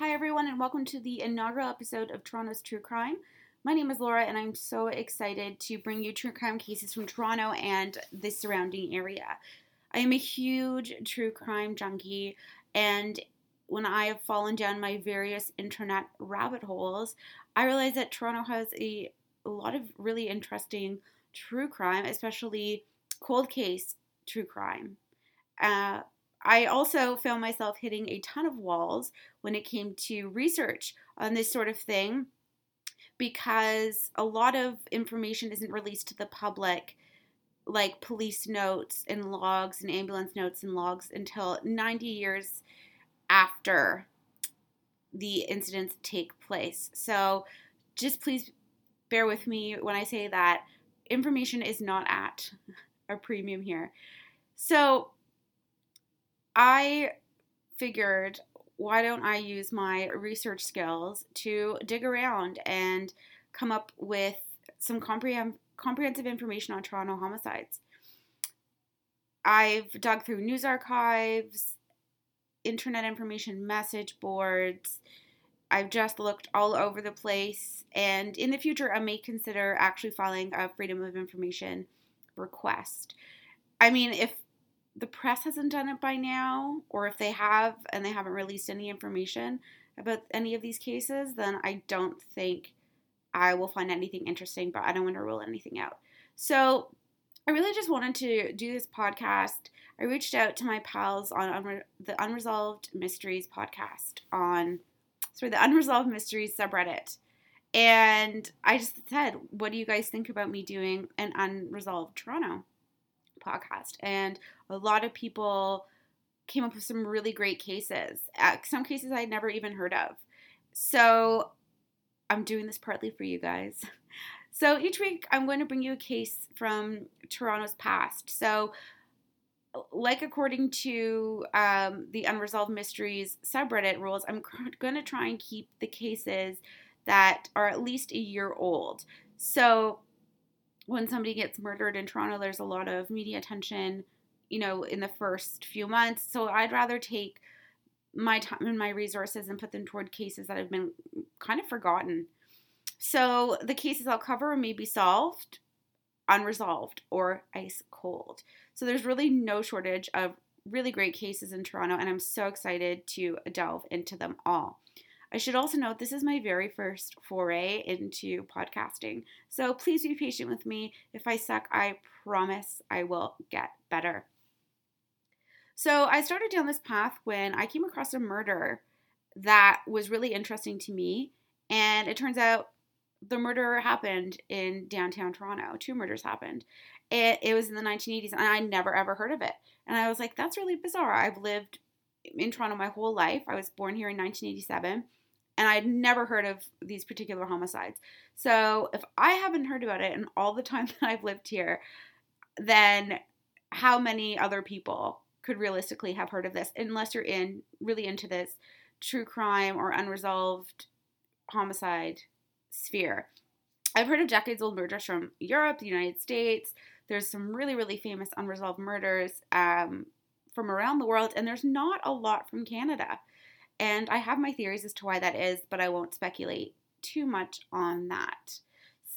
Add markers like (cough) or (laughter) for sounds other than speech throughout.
Hi, everyone, and welcome to the inaugural episode of Toronto's True Crime. My name is Laura, and I'm so excited to bring you true crime cases from Toronto and the surrounding area. I am a huge true crime junkie, and when I have fallen down my various internet rabbit holes, I realize that Toronto has a, a lot of really interesting true crime, especially cold case true crime. Uh, I also found myself hitting a ton of walls when it came to research on this sort of thing because a lot of information isn't released to the public, like police notes and logs and ambulance notes and logs, until 90 years after the incidents take place. So just please bear with me when I say that information is not at a premium here. So I figured why don't I use my research skills to dig around and come up with some comprehensive information on Toronto homicides? I've dug through news archives, internet information message boards. I've just looked all over the place, and in the future, I may consider actually filing a Freedom of Information request. I mean, if the press hasn't done it by now, or if they have and they haven't released any information about any of these cases, then I don't think I will find anything interesting, but I don't want to rule anything out. So I really just wanted to do this podcast. I reached out to my pals on Unre- the Unresolved Mysteries podcast on, sorry, the Unresolved Mysteries subreddit. And I just said, what do you guys think about me doing an Unresolved Toronto podcast? And a lot of people came up with some really great cases. Uh, some cases I'd never even heard of. So I'm doing this partly for you guys. (laughs) So each week I'm going to bring you a case from Toronto's past. So, like according to um, the Unresolved Mysteries subreddit rules, I'm going to try and keep the cases that are at least a year old. So, when somebody gets murdered in Toronto, there's a lot of media attention, you know, in the first few months. So, I'd rather take my time and my resources and put them toward cases that have been kind of forgotten. So the cases I'll cover may be solved, unresolved, or ice cold. So there's really no shortage of really great cases in Toronto, and I'm so excited to delve into them all. I should also note this is my very first foray into podcasting, so please be patient with me. If I suck, I promise I will get better. So I started down this path when I came across a murder that was really interesting to me, and it turns out the murder happened in downtown Toronto. Two murders happened. It, it was in the 1980s, and I never ever heard of it. And I was like, that's really bizarre. I've lived in Toronto my whole life. I was born here in 1987, and I'd never heard of these particular homicides. So if I haven't heard about it in all the time (laughs) that I've lived here, then how many other people could realistically have heard of this unless you're in really into this true crime or unresolved homicide sphere. I've heard of decades old murders from Europe, the United States. There's some really, really famous unresolved murders um, from around the world, and there's not a lot from Canada. And I have my theories as to why that is, but I won't speculate too much on that.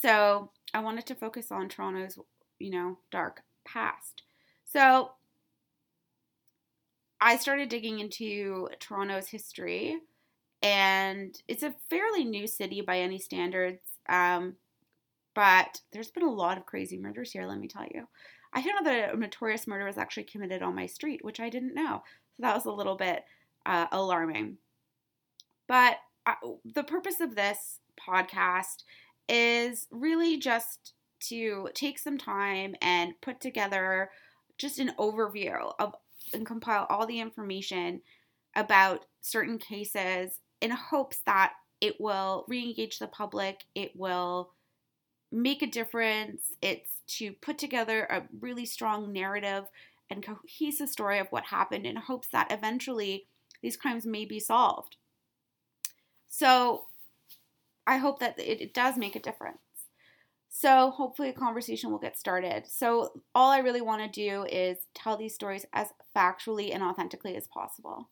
So I wanted to focus on Toronto's, you know, dark past. So I started digging into Toronto's history and it's a fairly new city by any standards. Um, but there's been a lot of crazy murders here, let me tell you. I didn't know that a notorious murder was actually committed on my street, which I didn't know. So that was a little bit uh, alarming. But uh, the purpose of this podcast is really just to take some time and put together just an overview of and compile all the information about certain cases in hopes that it will re-engage the public it will make a difference it's to put together a really strong narrative and cohesive story of what happened in hopes that eventually these crimes may be solved. So i hope that it, it does make a difference. So hopefully a conversation will get started. So all i really want to do is tell these stories as factually and authentically as possible.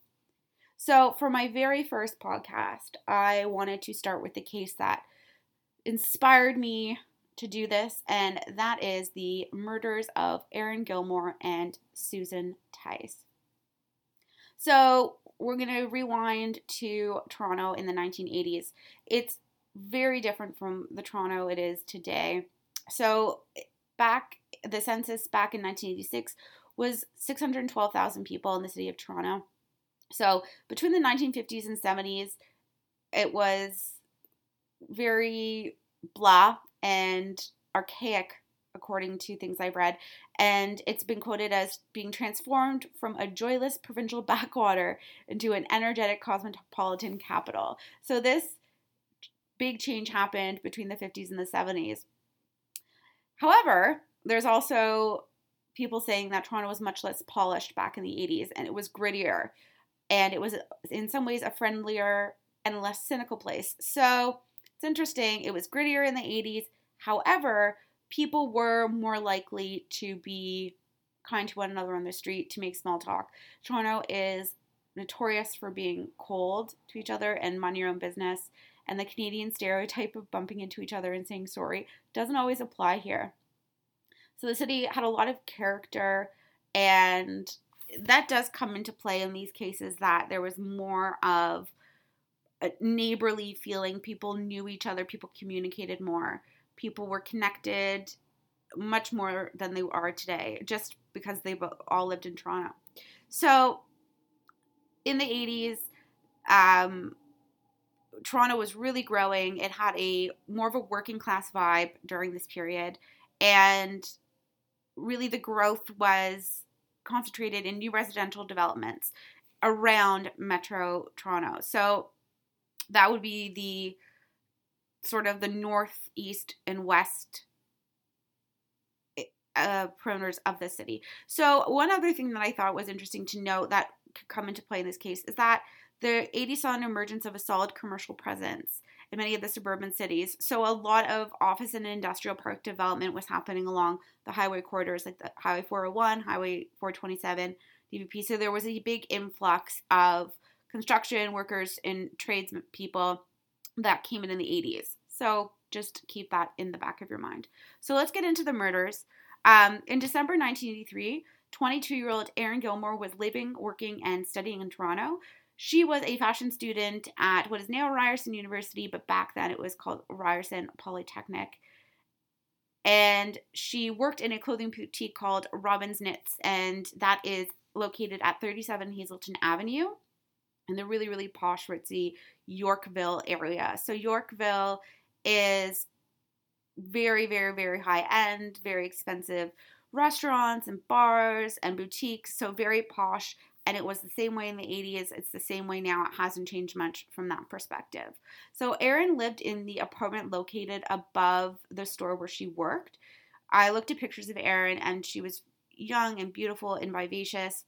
So, for my very first podcast, I wanted to start with the case that inspired me to do this, and that is the murders of Erin Gilmour and Susan Tice. So, we're going to rewind to Toronto in the 1980s. It's very different from the Toronto it is today. So, back the census back in 1986 was 612,000 people in the city of Toronto. So, between the 1950s and 70s, it was very blah and archaic according to things I've read, and it's been quoted as being transformed from a joyless provincial (laughs) backwater into an energetic cosmopolitan capital. So, this big change happened between the 50s and the 70s. However, there's also people saying that Toronto was much less polished back in the 80s and it was grittier and it was in some ways a friendlier and less cynical place. So, it's interesting. It was grittier in the 80s. However, people were more likely to be kind to one another on the street to make small talk. Toronto is notorious for being cold to each other and mind your own business, and the Canadian stereotype of bumping into each other and saying sorry doesn't always apply here. So the city had a lot of character, and that does come into play in these cases that there was more of a neighborly feeling. People knew each other, people communicated more people were connected much more than they are today, just because they all lived in Toronto. So in the 80s, um, Toronto was really growing. It had a more of a working class vibe during this period, and really the growth was concentrated in new residential developments around Metro Toronto. So that would be the sort of the northeast and west eh, uh, perimeters of the city. So, one other thing that I thought was interesting to note that could come into play in this case is that the 80s saw an emergence of a solid commercial presence in many of the suburban cities. So, a lot of office and industrial park development was happening along the highway corridors, like the Highway 401, Highway 427, DVP. So, there was a big influx of construction workers and tradespeople that came in in the 80s. So just keep that in the back of your mind. So let's get into the murders. Um, in December 1983, 22 year old Erin Gilmour was living, working, and studying in Toronto. She was a fashion student at what is now Ryerson University, but back then it was called Ryerson Polytechnic. And she worked in a clothing boutique called Robin's Knits, and that is located at 37 Hazelton Avenue And they're really, really posh, ritzy Yorkville area. So, Yorkville is very, very, very high end, very expensive restaurants and bars and boutiques. So, very posh. And it was the same way in the 80s. It's the same way now. It hasn't changed much from that perspective. So, Erin lived in the apartment located above the store where she worked. I looked at pictures of Erin, and she was young and beautiful and vivacious.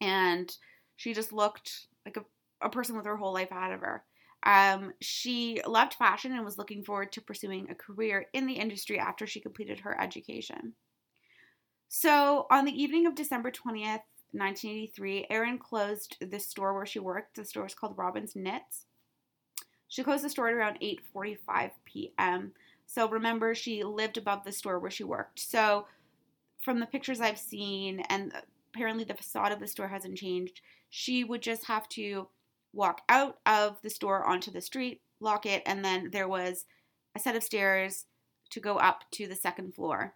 And she just looked like a, a person with her whole life ahead of her. Um, she loved fashion and was looking forward to pursuing a career in the industry after she completed her education. So, on the evening of December 20th, 1983, Erin closed the store where she worked. The store is called Robin's Knits. She closed the store at around 8:45 p.m. So remember, she lived above the store where she worked. So from the pictures I've seen, and apparently the facade of the store hasn't changed, she would just have to walk out of the store onto the street, lock it, and then there was a set of stairs to go up to the second floor,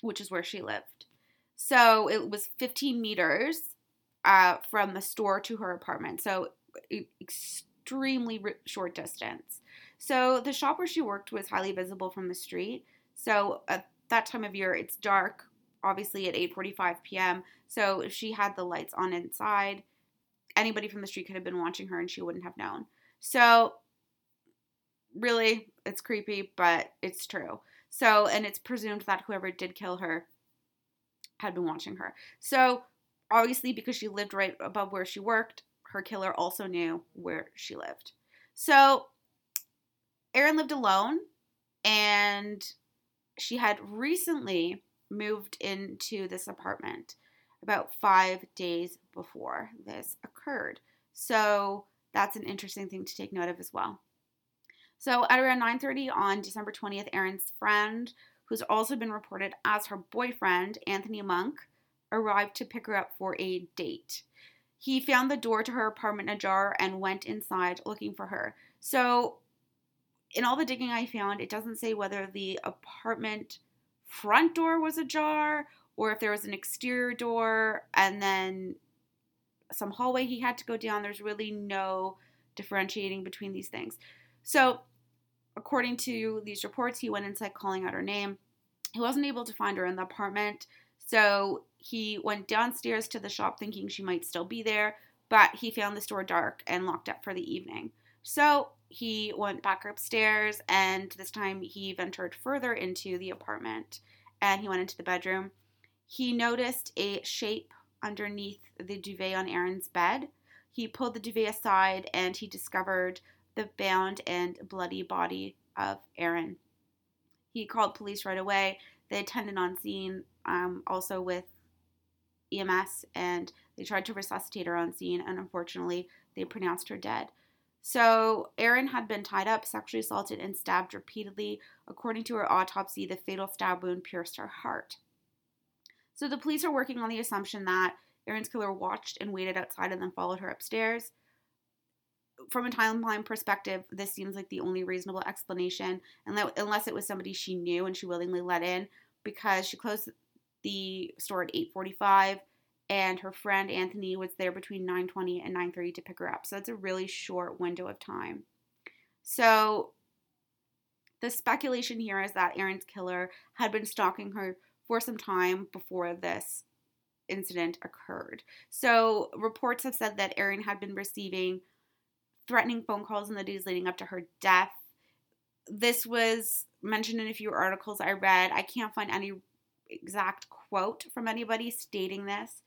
which is where she lived. So it was 15 meters uh, from the store to her apartment. So extremely short distance. So the shop where she worked was highly visible from the street. So at that time of year, it's dark, obviously at 8:45 p.m. So if she had the lights on inside, anybody from the street could have been watching her and she wouldn't have known. So, really, it's creepy, but it's true. So, and it's presumed that whoever did kill her had been watching her. So, obviously, because she lived right above where she worked, her killer also knew where she lived. So, Erin lived alone and she had recently moved into this apartment about five days before this occurred. So that's an interesting thing to take note of as well. So at around 9:30 on December 20th, Erin's friend, who's also been reported as her boyfriend, Anthony Munk, arrived to pick her up for a date. He found the door to her apartment ajar and went inside looking for her. So in all the digging I found, it doesn't say whether the apartment front door was ajar or if there was an exterior door and then some hallway he had to go down. There's really no differentiating between these things. So, according to these reports, he went inside calling out her name. He wasn't able to find her in the apartment, so he went downstairs to the shop thinking she might still be there, but he found the store dark and locked up for the evening. So he went back upstairs and this time he ventured further into the apartment and he went into the bedroom. He noticed a shape underneath the duvet on Erin's bed. He pulled the duvet aside and he discovered the bound and bloody body of Erin. He called police right away. They attended on scene, um, also with EMS, and they tried to resuscitate her on scene, and unfortunately, they pronounced her dead. So, Erin had been tied up, sexually assaulted, and stabbed repeatedly. According to her autopsy, the fatal stab wound pierced her heart. So, the police are working on the assumption that Erin's killer watched and waited outside and then followed her upstairs. From a timeline perspective, this seems like the only reasonable explanation, unless it was somebody she knew and she willingly let in, because she closed the store at 8:45 and her friend Anthony was there between 9:20 and 9:30 to pick her up. So that's a really short window of time. So the speculation here is that Erin's killer had been stalking her for some time before this incident occurred. So reports have said that Erin had been receiving threatening phone calls in the days leading up to her death. This was mentioned in a few articles I read. I can't find any exact quote from anybody stating this,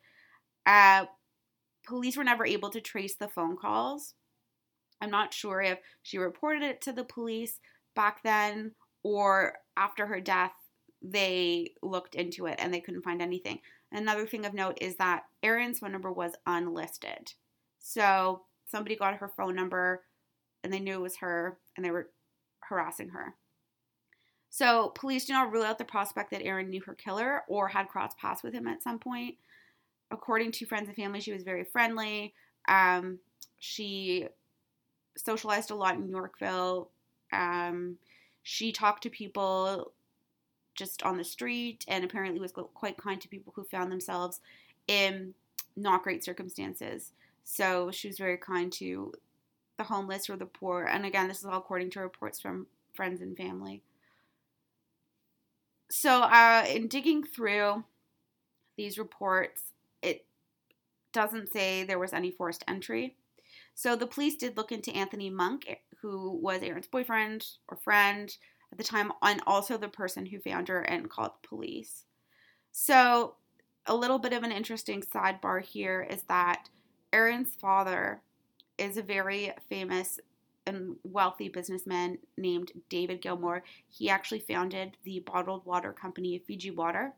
uh, police were never able to trace the phone calls. I'm not sure if she reported it to the police back then or after her death, they looked into it and they couldn't find anything. Another thing of note is that Erin's phone number was unlisted. So somebody got her phone number and they knew it was her and they were harassing her. So police do not rule out the prospect that Erin knew her killer or had crossed paths with him at some point according to friends and family, she was very friendly. Um, she socialized a lot in Yorkville. Um, she talked to people just on the street and apparently was quite kind to people who found themselves in not great circumstances. So she was very kind to the homeless or the poor. And again, this is all according to reports from friends and family. So, uh, in digging through these reports, it doesn't say there was any forced entry. So the police did look into Anthony Munk, who was Erin's boyfriend or friend at the time, and also the person who found her and called the police. So, a little bit of an interesting sidebar here is that Erin's father is a very famous and wealthy businessman named David Gilmour. He actually founded the bottled water company Fiji Water.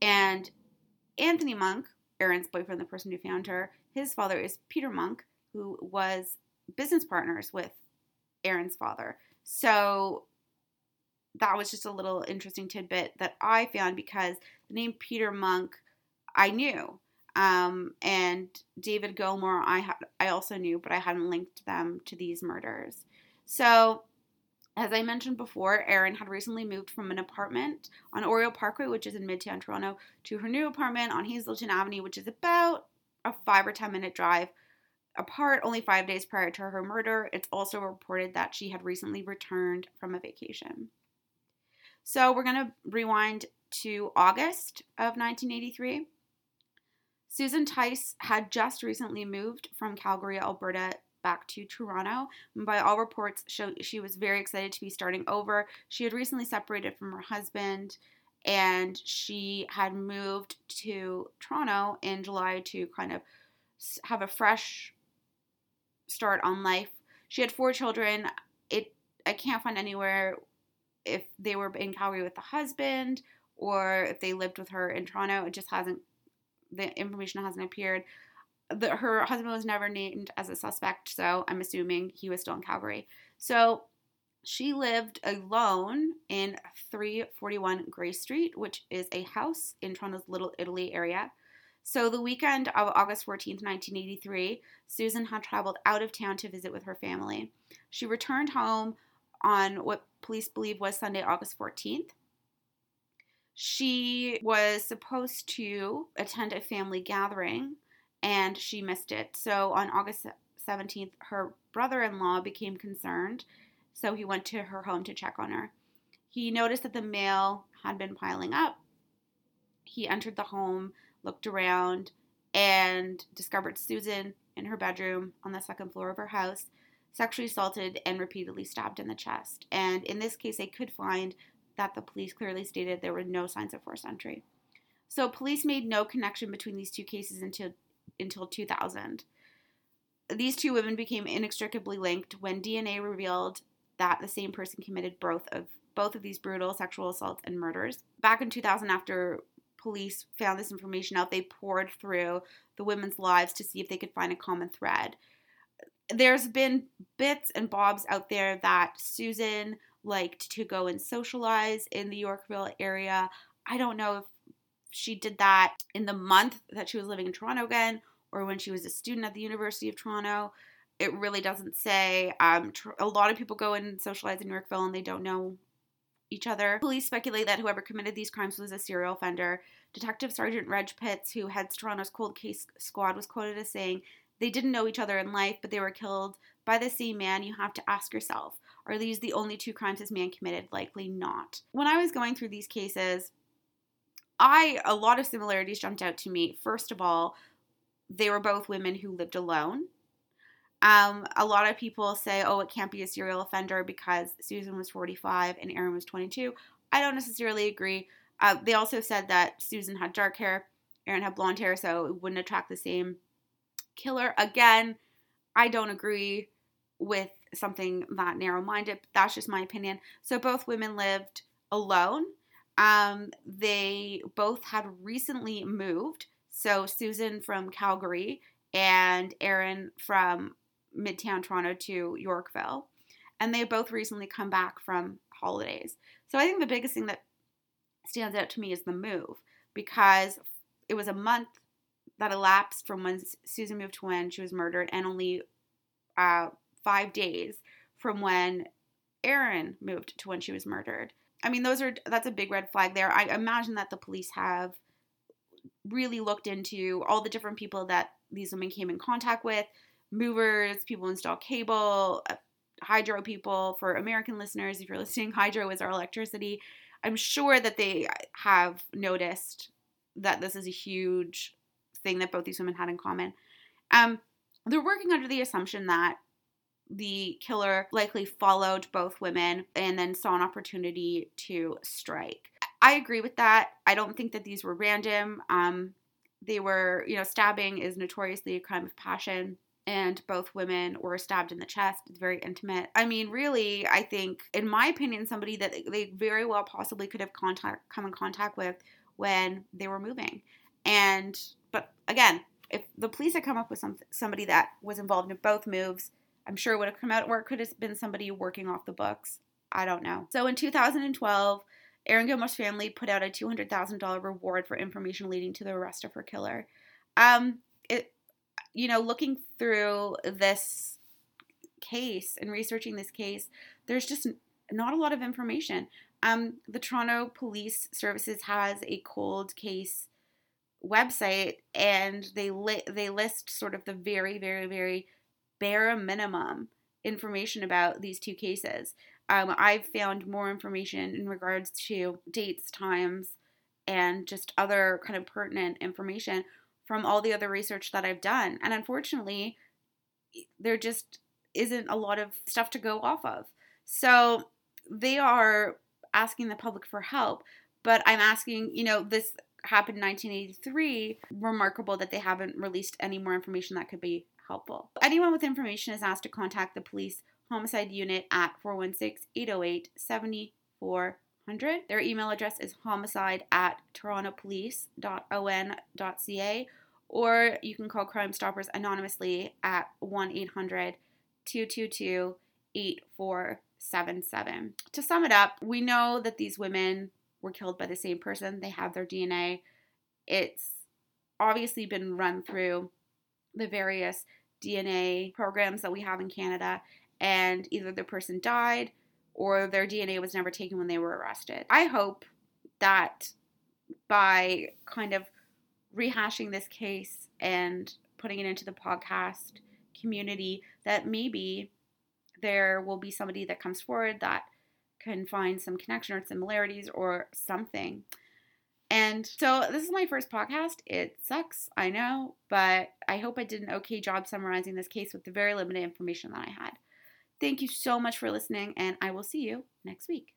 And Anthony Munk, Erin's boyfriend, the person who found her, his father is Peter Munk, who was business partners with Erin's father. So that was just a little interesting tidbit that I found because the name Peter Munk I knew. Um, and David Gilmour I had I also knew, but I hadn't linked them to these murders. So as I mentioned before, Erin had recently moved from an apartment on Oriole Parkway, which is in Midtown Toronto, to her new apartment on Hazelton Avenue, which is about a five or 10 minute drive apart, only five days prior to her murder. It's also reported that she had recently returned from a vacation. So we're going to rewind to August of 1983. Susan Tice had just recently moved from Calgary, Alberta back to Toronto. And by all reports, she was very excited to be starting over. She had recently separated from her husband and she had moved to Toronto in July to kind of have a fresh start on life. She had four children. It I can't find anywhere if they were in Calgary with the husband or if they lived with her in Toronto. It just hasn't the information hasn't appeared. the, her husband was never named as a suspect, so I'm assuming he was still in Calgary. So she lived alone in 341 Grey Street, which is a house in Toronto's Little Italy area. So, the weekend of August 14th, 1983, Susan had traveled out of town to visit with her family. She returned home on what police believe was Sunday, August 14th. She was supposed to attend a family gathering and she missed it. So, on August 17th, her brother in law became concerned, so he went to her home to check on her. He noticed that the mail had been piling up. He entered the home looked around, and discovered Susan in her bedroom on the second floor of her house, sexually assaulted and repeatedly stabbed in the chest. And in this case, they could find that the police clearly stated there were no signs of forced entry. So police made no connection between these two cases until until 2000. These two women became inextricably linked when DNA revealed that the same person committed both of both of these brutal sexual assaults and murders. Back in 2000 after police found this information out, they poured through the women's lives to see if they could find a common thread. There's been bits and bobs out there that Susan liked to go and socialize in the Yorkville area. I don't know if she did that in the month that she was living in Toronto again or when she was a student at the University of Toronto. It really doesn't say. Um, tr- a lot of people go and socialize in Yorkville and they don't know each other. Police speculate that whoever committed these crimes was a serial offender. Detective Sergeant Reg Pitts, who heads Toronto's cold case squad, was quoted as saying, They didn't know each other in life, but they were killed by the same man. You have to ask yourself, are these the only two crimes this man committed? Likely not. When I was going through these cases, I a lot of similarities jumped out to me. First of all, they were both women who lived alone. Um, a lot of people say, oh, it can't be a serial offender because Susan was 45 and Erin was 22. I don't necessarily agree. Uh, they also said that Susan had dark hair, Erin had blonde hair, so it wouldn't attract the same killer. Again, I don't agree with something that narrow minded. That's just my opinion. So both women lived alone. Um, they both had recently moved. So Susan from Calgary and Erin from Midtown Toronto to Yorkville. And they both recently come back from holidays. So I think the biggest thing that stands out to me is the move because it was a month that elapsed from when Susan moved to when she was murdered, and only uh, five days from when Erin moved to when she was murdered. I mean, those are that's a big red flag there. I imagine that the police have really looked into all the different people that these women came in contact with, movers, people install cable, uh, hydro people. For American listeners, if you're listening, hydro is our electricity. I'm sure that they have noticed that this is a huge thing that both these women had in common. Um, they're working under the assumption that the killer likely followed both women and then saw an opportunity to strike. I agree with that. I don't think that these were random. Um, they were, you know, stabbing is notoriously a crime of passion and both women were stabbed in the chest. It's very intimate. I mean, really, I think, in my opinion, somebody that they very well possibly could have contact come in contact with when they were moving. And but again, if the police had come up with some somebody that was involved in both moves, I'm sure it would have come out, or it could have been somebody working off the books. I don't know. So in 2012, Erin Gilmour's family put out a $200,000 reward for information leading to the arrest of her killer. Um, you know, looking through this case and researching this case, there's just not a lot of information. Um, the Toronto Police Services has a cold case website, and they li- they list sort of the very, very, very bare minimum information about these two cases. Um, I've found more information in regards to dates, times, and just other kind of pertinent information from all the other research that I've done. And unfortunately, there just isn't a lot of stuff to go off of. So they are asking the public for help, but I'm asking, you know, this happened in 1983. Remarkable that they haven't released any more information that could be helpful. Anyone with information is asked to contact the police homicide unit at 416 808 7400. Their email address is homicide at torontopolice.on.ca or you can call Crime Stoppers anonymously at 1 800 222 8477. To sum it up, we know that these women were killed by the same person, they have their DNA. It's obviously been run through the various DNA programs that we have in Canada, and either the person died or their DNA was never taken when they were arrested. I hope that by kind of rehashing this case and putting it into the podcast community, that maybe there will be somebody that comes forward that can find some connection or similarities or something. And so this is my first podcast. It sucks, I know, but I hope I did an okay job summarizing this case with the very limited information that I had. Thank you so much for listening, and I will see you next week.